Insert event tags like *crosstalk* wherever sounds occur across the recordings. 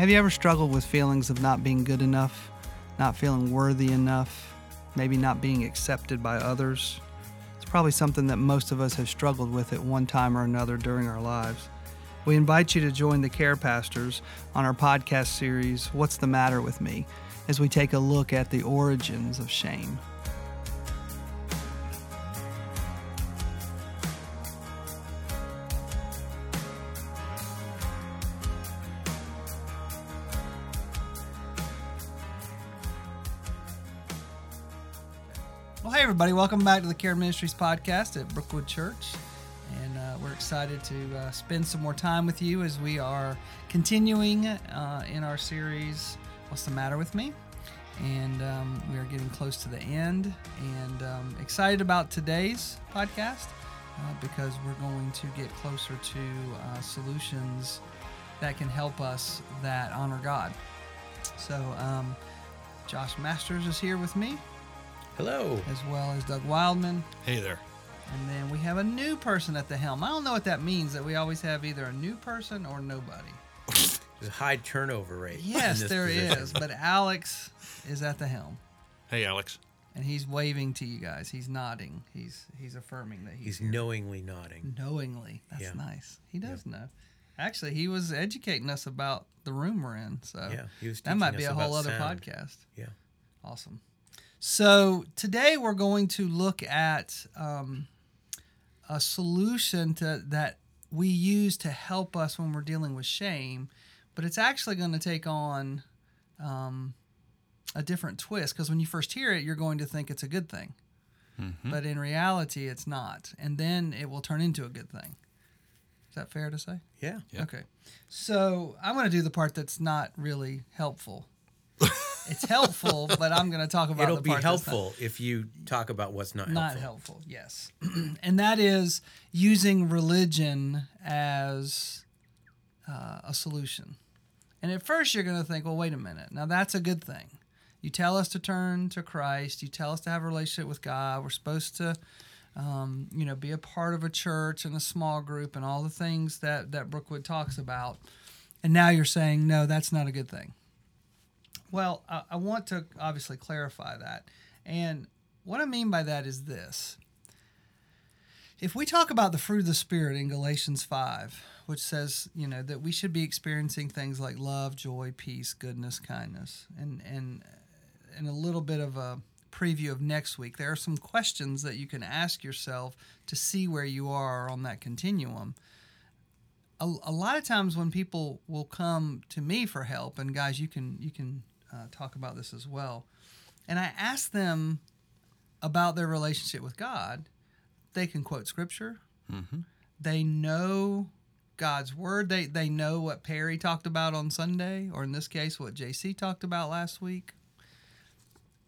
Have you ever struggled with feelings of not being good enough, not feeling worthy enough, maybe not being accepted by others? It's probably something that most of us have struggled with at one time or another during our lives. We invite you to join the Care Pastors on our podcast series, What's the Matter with Me, as we take a look at the origins of shame. Well, hey, everybody, welcome back to the Care Ministries podcast at Brookwood Church. And uh, we're excited to uh, spend some more time with you as we are continuing uh, in our series, What's the Matter with Me? And um, we are getting close to the end and um, excited about today's podcast uh, because we're going to get closer to uh, solutions that can help us that honor God. So, um, Josh Masters is here with me Hello. as well as Doug Wildman. Hey there. And then we have a new person at the helm. I don't know what that means that we always have either a new person or nobody. *laughs* There's a high turnover rate. Yes, there is. position. But Alex is at the helm. Hey, Alex. And he's waving to you guys. He's nodding. He's he's affirming that he's, He's knowingly nodding. knowingly. That's Yeah. nice. He does know. Actually, he was educating us about the room we're in. So Yeah, he was that might be a whole other sound. podcast. Yeah. Awesome. So today we're going to look at um, a solution to that we use to help us when we're dealing with shame, but it's actually going to take on um, a different twist because when you first hear it, you're going to think it's a good thing, but in reality, it's not, and then it will turn into a good thing. Is that fair to say? Yeah. Yeah. Okay. So I'm going to do the part that's not really helpful. It's helpful, but I'm going to talk about It'll be part that's not- helpful if you talk about what's not, not helpful. helpful. Yes, *clears throat* and that is using religion as uh, a solution. And at first, you're going to think, well, wait a minute. Now that's a good thing. You tell us to turn to Christ. You tell us to have a relationship with God. We're supposed to, um, you know, be a part of a church and a small group and all the things that that Brookwood talks about. And now you're saying, no, that's not a good thing. Well, I, I want to obviously clarify that. And what I mean by that is this. If we talk about the fruit of the Spirit in Galatians 5, which says, you know, that we should be experiencing things like love, joy, peace, goodness, kindness, and, and, and a little bit of a preview of next week, there are some questions that you can ask yourself to see where you are on that continuum a, a lot of times when people will come to me for help and guys you can you can uh, talk about this as well. And i ask them about their relationship with god. They can quote scripture. They know god's word. They they know what perry talked about on sunday or in this case what jc talked about last week.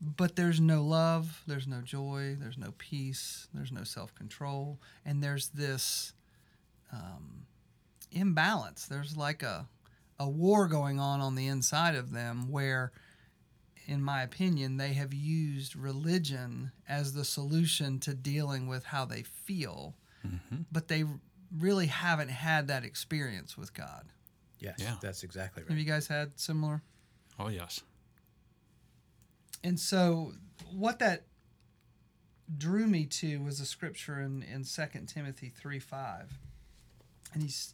But there's no love there's no joy there's no peace there's no self-control. And there's this imbalance. There's like a a war going on on the inside of them where in my opinion they have used religion as the solution to dealing with how they feel. Mm-hmm. But they really haven't had that experience with God. Yes, Yeah. that's exactly right. Have you guys had similar? Oh, yes. And so what that drew me to was a scripture in, in 2 Timothy 3 5. And he's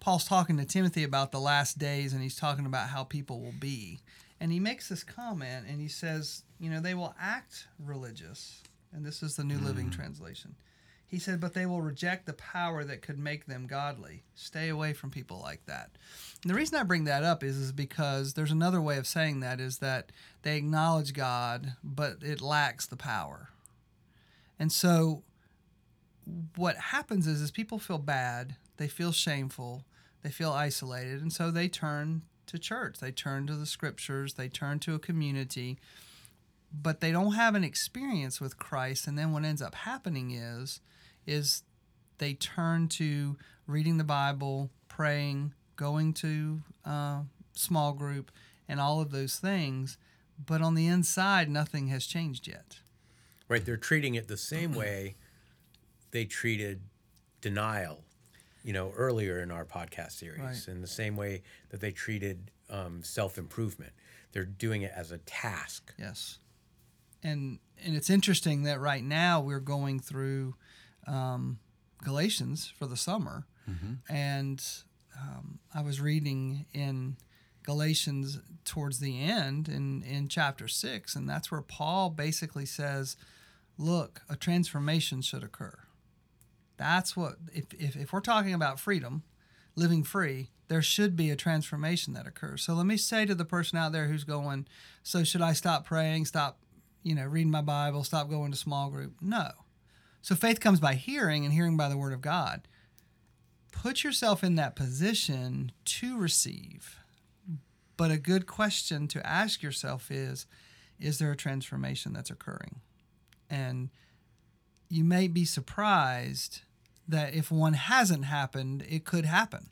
Paul's talking to Timothy about the last days and he's talking about how people will be. And he makes this comment and he says, you know, they will act religious. And this is the New Living mm. Translation. He said, but they will reject the power that could make them godly. Stay away from people like that. And the reason I bring that up is, is because there's another way of saying that is that they acknowledge God, but it lacks the power. And so what happens is, is people feel bad, they feel shameful, they feel isolated, and so they turn to church. They turn to the scriptures, they turn to a community, but they don't have an experience with Christ. And then what ends up happening is, is they turn to reading the Bible, praying, going to uh, small group, and all of those things. But on the inside, nothing has changed yet. Right, they're treating it the same *clears throat* way they treated denial you know, earlier in our podcast series, Right. in the same way that they treated um, self improvement. They're doing it as a task. Yes. And and it's interesting that right now we're going through um, Galatians for the summer, and um, I was reading in Galatians towards the end in in chapter six, and that's where Paul basically says, "Look, a transformation should occur." That's what if if, if we're talking about freedom, living free, there should be a transformation that occurs. So let me say to the person out there who's going, so should I stop praying, stop, you know, reading my Bible, stop going to small group? No. So faith comes by hearing and hearing by the word of God. Put yourself in that position to receive. But a good question to ask yourself is is there a transformation that's occurring? And you may be surprised that if one hasn't happened, it could happen.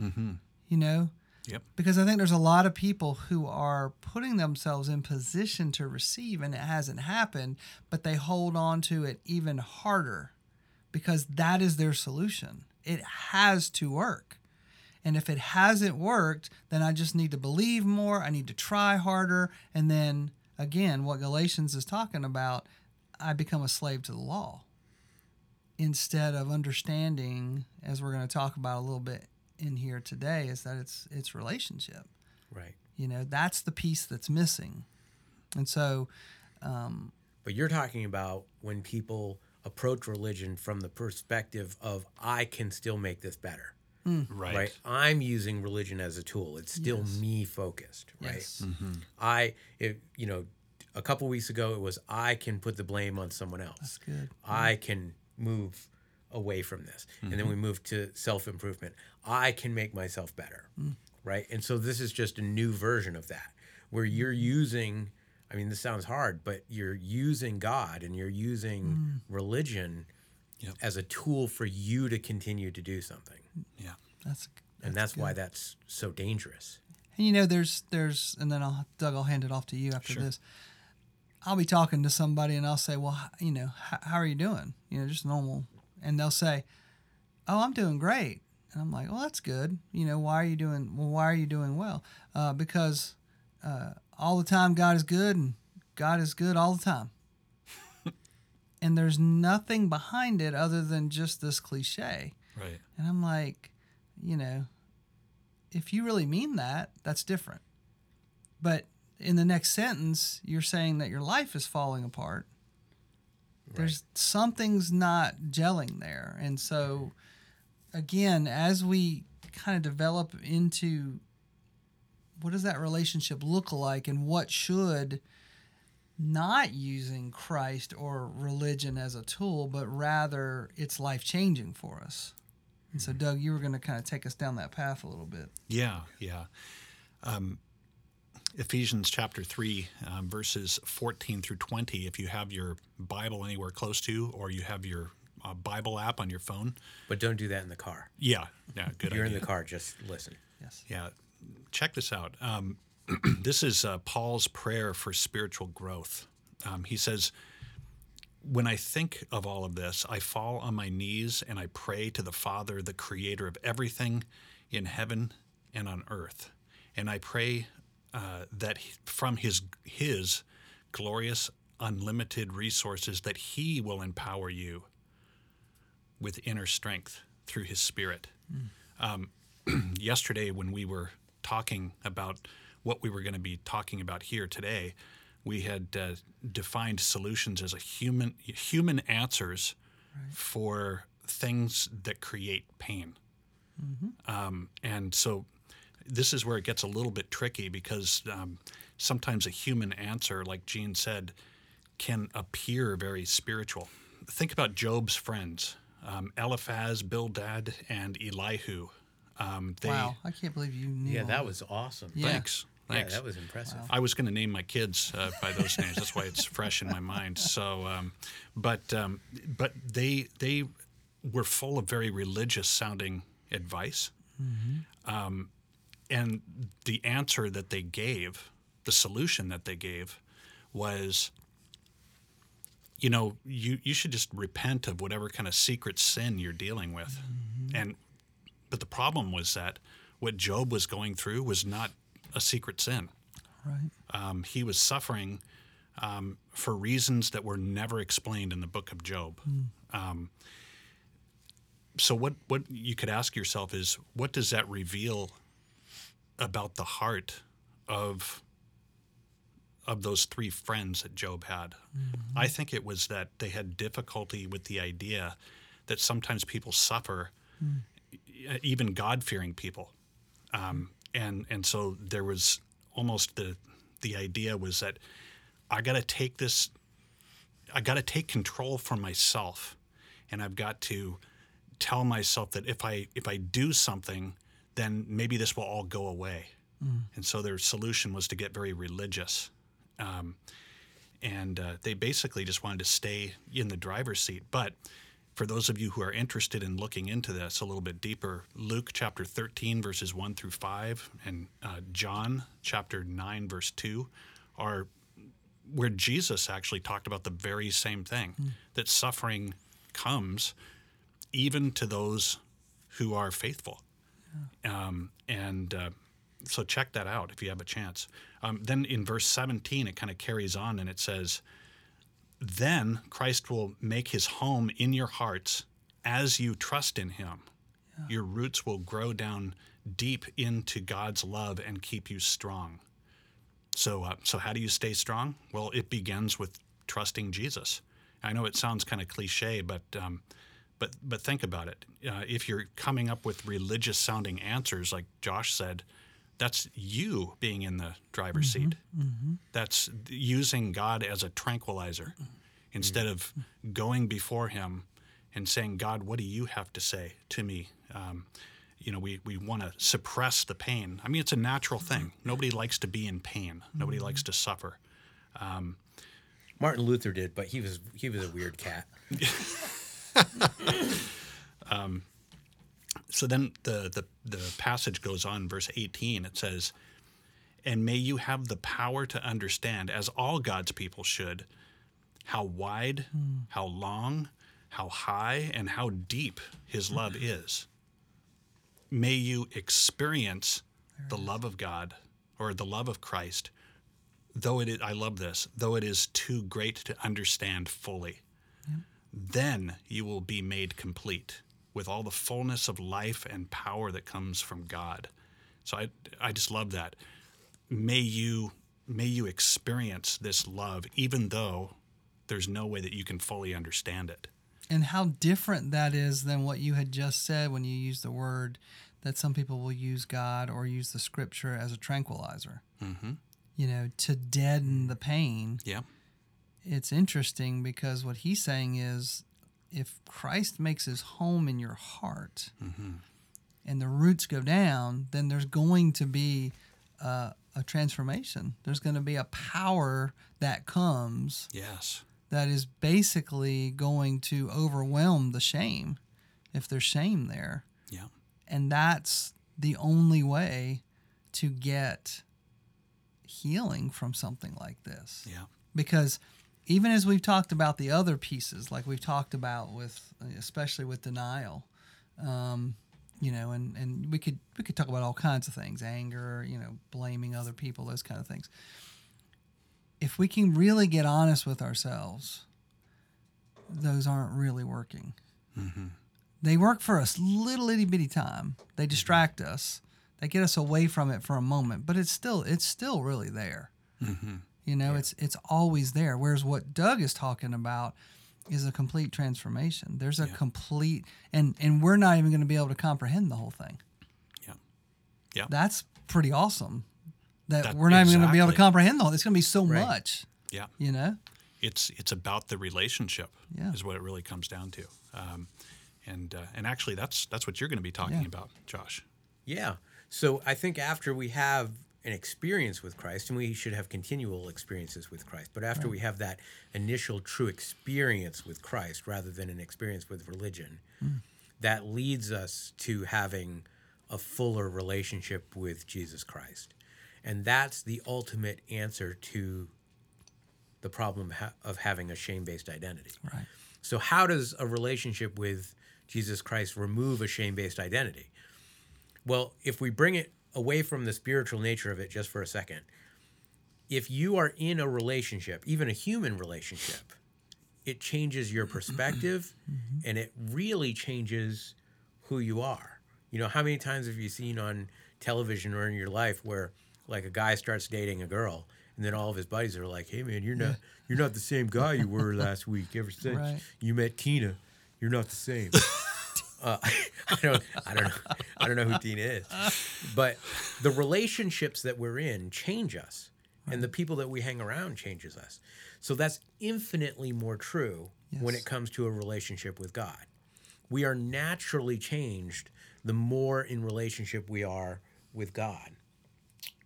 Mm-hmm. You know, Yep. because I think there's a lot of people who are putting themselves in position to receive and it hasn't happened, but they hold on to it even harder because that is their solution. It has to work. And if it hasn't worked, then I just need to believe more, I need to try harder, and then again, what Galatians is talking about, I become a slave to the law instead of understanding as we're going to talk about a little bit in here today is that it's it's relationship Right. you know that's the piece that's missing and so um, But you're talking about when people approach religion from the perspective of, I can still make this better. Right. right? I'm using religion as a tool. It's still Yes. me focused, right? yes I, if you know, a couple weeks ago it was I can put the blame on someone else. that's good I can move away from this, and then mm-hmm. we move to self improvement. I can make myself better, mm. right? And so this is just a new version of that, where you're using. I mean, this sounds hard, but you're using God and you're using mm. religion Yep. as a tool for you to continue to do something, Yeah. that's and that's why that's so dangerous. and you know there's there's and then I'll Doug I'll hand it off to you after Sure. this I'll be talking to somebody and I'll say well you know how are you doing? You know just normal. And they'll say oh I'm doing great. And I'm like well that's good. You know why are you doing well why are you doing well? Uh, because uh, all the time God is good and God is good all the time. *laughs* And there's nothing behind it other than just this cliche. Right. and I'm like, you know, if you really mean that, that's different. But in the next sentence, you're saying that your life is falling apart. There's something's not gelling there. And so, again, as we kind of develop into what does that relationship look like and what should not using Christ or religion as a tool, but rather it's life changing for us. And so, Doug, you were going to kind of take us down that path a little bit. Yeah, yeah. Um, Ephesians chapter 3, um, verses 14 through 20. If you have your Bible anywhere close to, or you have your uh, Bible app on your phone. But don't do that in the car. Yeah, yeah, good If you're idea. in the car, just listen. Yes. Yeah, check this out. Um, *clears throat* this is uh, Paul's prayer for spiritual growth. Um, he says, When I think of all of this, I fall on my knees and I pray to the Father, the creator of everything in heaven and on earth. And I pray uh, that he- from his, his glorious, unlimited resources, that he will empower you with inner strength through his spirit. *clears throat* Yesterday when we were talking about what we were going to be talking about here today, we had uh, defined solutions as a human human answers for things that create pain. Um, and so this is where it gets a little bit tricky because um, sometimes a human answer, like Gene said, can appear very spiritual. Think about Job's friends, um, Eliphaz, Bildad, and Elihu. Um, they, wow. I can't believe you knew. Yeah, that was awesome. Yeah. Thanks. Yeah, Thanks. that was impressive. I was going to name my kids uh, by those names. That's why it's fresh in my mind. So, um, but um, but they they were full of very religious sounding advice, um, and the answer that they gave, the solution that they gave, was. You know, you, you should just repent of whatever kind of secret sin you're dealing with, and but the problem was that what Job was going through was not a secret sin. Right. Um, he was suffering um, for reasons that were never explained in the book of Job. Um, so what what you could ask yourself is what does that reveal about the heart of of those three friends that Job had? I think it was that they had difficulty with the idea that sometimes people suffer, e- even God fearing people, um, and and so there was almost the the idea was that I got to take this, I got to take control for myself, and I've got to tell myself that if I if I do something, then maybe this will all go away. And so their solution was to get very religious, um, and uh, they basically just wanted to stay in the driver's seat. But for those of you who are interested in looking into this a little bit deeper, Luke chapter 13, verses 1 through 5, and uh, John chapter 9, verse 2 are where Jesus actually talked about the very same thing that suffering comes even to those who are faithful. Um, and uh, so check that out if you have a chance. Um, then in verse 17, it kind of carries on and it says, Then Christ will make his home in your hearts as you trust in him. Your roots will grow down deep into God's love and keep you strong. So, uh, so how do you stay strong? Well, it begins with trusting Jesus. I know it sounds kind of cliche, but um, but but think about it. Uh, if you're coming up with religious sounding answers, like Josh said, that's you being in the driver's mm-hmm. seat. Mm-hmm. That's using God as a tranquilizer instead of going before Him and saying, God, what do you have to say to me? Um, you know, we, we want to suppress the pain. I mean, it's a natural thing. Mm-hmm. Nobody likes to be in pain. Nobody likes to suffer. Um, Martin Luther did, but he was he was a weird cat. *laughs* *laughs* Um, so then the, the, the passage goes on, verse 18. It says, And may you have the power to understand, as all God's people should, how wide, how long, how high, and how deep his love is. May you experience the love of God or the love of Christ, though it is, I love this, though it is too great to understand fully. Then you will be made complete with all the fullness of life and power that comes from God. So I, I just love that. May you may you experience this love even though there's no way that you can fully understand it. And how different that is than what you had just said when you used the word that some people will use God or use the scripture as a tranquilizer. Mm-hmm. You know, to deaden the pain. Yeah. It's interesting because what he's saying is if Christ makes his home in your heart and the roots go down, then there's going to be uh, a transformation. There's going to be a power that comes Yes. that is basically going to overwhelm the shame if there's shame there. Yeah. And that's the only way to get healing from something like this. Yeah. Because even as we've talked about the other pieces, like we've talked about with, especially with denial, um, you know, and, and we could we could talk about all kinds of things, anger, you know, blaming other people, those kind of things. If we can really get honest with ourselves, those aren't really working. Mm-hmm. They work for a little itty bitty time. They mm-hmm. distract us. They get us away from it for a moment, but it's still it's still really there. Mm-hmm. You know, it's it's always there. Whereas what Doug is talking about is a complete transformation. There's a complete and and we're not even going to be able to comprehend the whole thing. Yeah. Yeah. That's pretty awesome. That, That- we're not even going to be able to comprehend the whole. It's going to be so Right. much. Yeah. You know. It's it's about the relationship. Yeah. Is what it really comes down to. Um, and uh, and actually, that's that's what you're going to be talking Yeah. about, Josh. Yeah. So I think after we have an experience with Christ, and we should have continual experiences with Christ, but after we have that initial true experience with Christ rather than an experience with religion, hmm. that leads us to having a fuller relationship with Jesus Christ. And that's the ultimate answer to the problem ha- of having a shame based identity. Right. So, how does a relationship with Jesus Christ remove a shame based identity? Well, if we bring it away from the spiritual nature of it just for a second, if you are in a relationship, even a human relationship, it changes your perspective *clears throat* mm-hmm. and it really changes who you are. You know, how many times have you seen on television or in your life where like a guy starts dating a girl and then all of his buddies are like, "Hey man, you're not you're not the same guy you were last week ever since Right. you met Tina. You're not the same." *laughs* uh, *laughs* I don't I don't know I don't know who Dean is. But the relationships that we're in change us and the people that we hang around changes us. So that's infinitely more true when it comes to a relationship with God. We are naturally changed the more in relationship we are with God.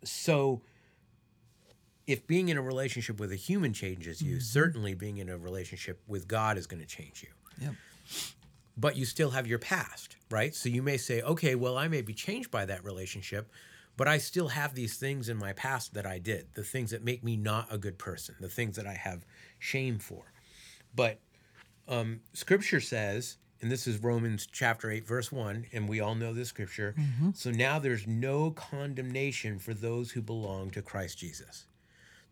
So if being in a relationship with a human changes you, certainly being in a relationship with God is going to change you Yep. But you still have your past, right? So you may say, okay, well, I may be changed by that relationship, but I still have these things in my past that I did, the things that make me not a good person, the things that I have shame for. But um, scripture says, and this is Romans chapter 8, verse 1, and we all know this scripture. So now there's no condemnation for those who belong to Christ Jesus.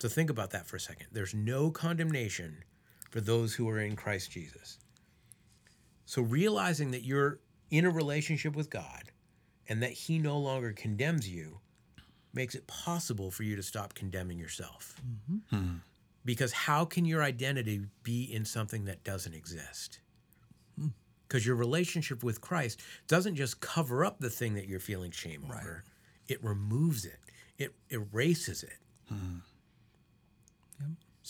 So think about that for a second. There's no condemnation for those who are in Christ Jesus. So realizing that you're in a relationship with God and that He no longer condemns you makes it possible for you to stop condemning yourself. Mm-hmm. Hmm. Because how can your identity be in something that doesn't exist? Hmm. Because your relationship with Christ doesn't just cover up the thing that you're feeling shame over, it removes it, it erases it. Hmm.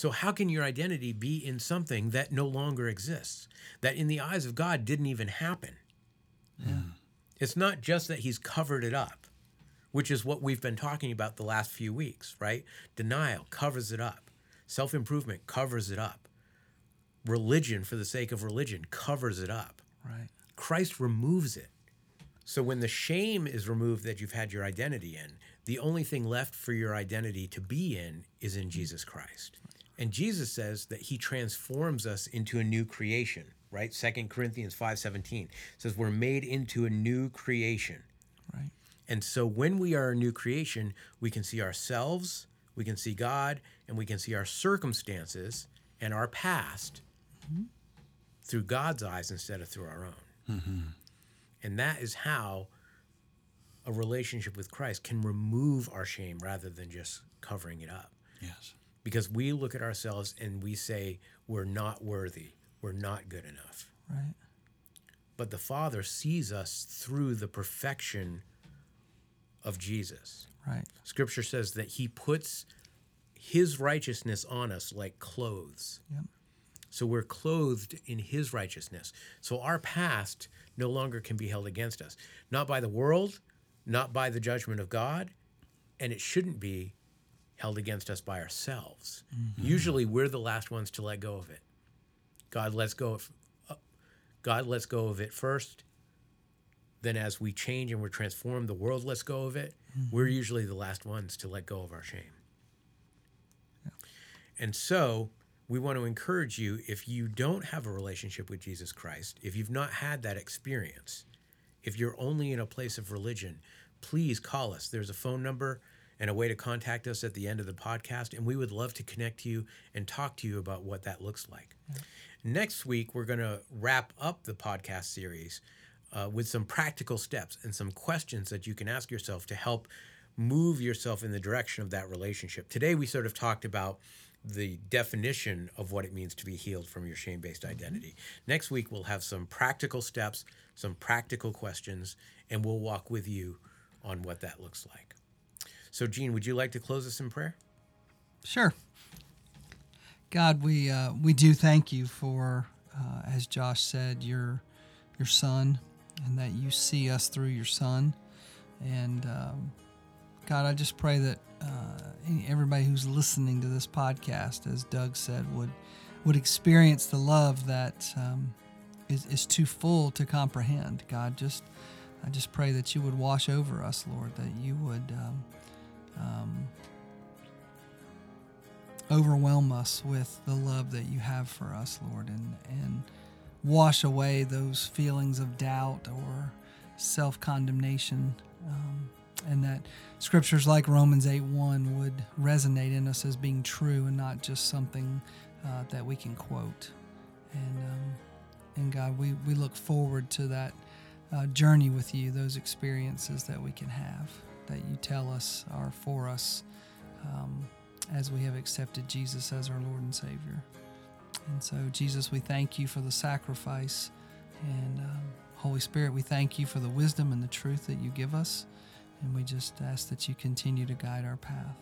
So, how can your identity be in something that no longer exists, that in the eyes of God didn't even happen? Hmm. It's not just that He's covered it up, which is what we've been talking about the last few weeks, right? Denial covers it up, self improvement covers it up, religion for the sake of religion covers it up. Right. Christ removes it. So when the shame is removed that you've had your identity in, the only thing left for your identity to be in is in hmm. Jesus Christ. And Jesus says that he transforms us into a new creation, right? 2 Corinthians 5:17 says we're made into a new creation. Right. And so when we are a new creation, we can see ourselves, we can see God, and we can see our circumstances and our past mm-hmm. through God's eyes instead of through our own. Mm-hmm. And that is how a relationship with Christ can remove our shame rather than just covering it up. Yes. Because we look at ourselves and we say, we're not worthy, we're not good enough Right. but the Father sees us through the perfection of Jesus. Right. Scripture says that He puts His righteousness on us like clothes. Yep. So we're clothed in His righteousness. So our past no longer can be held against us, not by the world, not by the judgment of God, and it shouldn't be held against us by ourselves. Usually we're the last ones to let go of it. God lets go of uh, God lets go of it first. Then as we change and we're transformed, the world lets go of it. We're usually the last ones to let go of our shame. And so we want to encourage you if you don't have a relationship with Jesus Christ, if you've not had that experience, if you're only in a place of religion, please call us. There's a phone number and a way to contact us at the end of the podcast, and we would love to connect to you and talk to you about what that looks like. Next week, we're going to wrap up the podcast series uh, with some practical steps and some questions that you can ask yourself to help move yourself in the direction of that relationship. Today, we sort of talked about the definition of what it means to be healed from your shame based identity. Next week, we'll have some practical steps, some practical questions, and we'll walk with you on what that looks like. So, Gene, would you like to close us in prayer? Sure. God, we uh, we do thank you for, uh, as Josh said, your your son, and that you see us through your son. And um, God, I just pray that uh, everybody who's listening to this podcast, as Doug said, would would experience the love that um, is, is too full to comprehend. God, just I just pray that you would wash over us, Lord, that you would. Um, um, overwhelm us with the love that you have for us, Lord, and and wash away those feelings of doubt or self condemnation, um, and that scriptures like Romans 8 1 would resonate in us as being true and not just something uh, that we can quote. And, um, and God, we, we look forward to that uh, journey with you, those experiences that we can have, that you tell us are for us um, as we have accepted Jesus as our Lord and Savior. And so, Jesus, we thank you for the sacrifice. And um, Holy Spirit, we thank you for the wisdom and the truth that you give us. And we just ask that you continue to guide our path.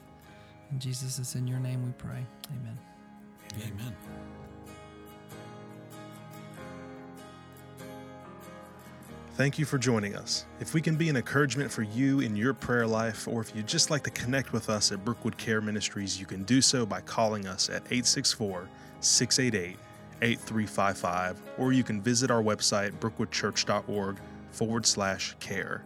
And Jesus, it's in your name we pray. Amen. Amen. Thank you for joining us. If we can be an encouragement for you in your prayer life, or if you'd just like to connect with us at Brookwood Care Ministries, you can do so by calling us at 864 688 8355, or you can visit our website, brookwoodchurch.org forward slash care.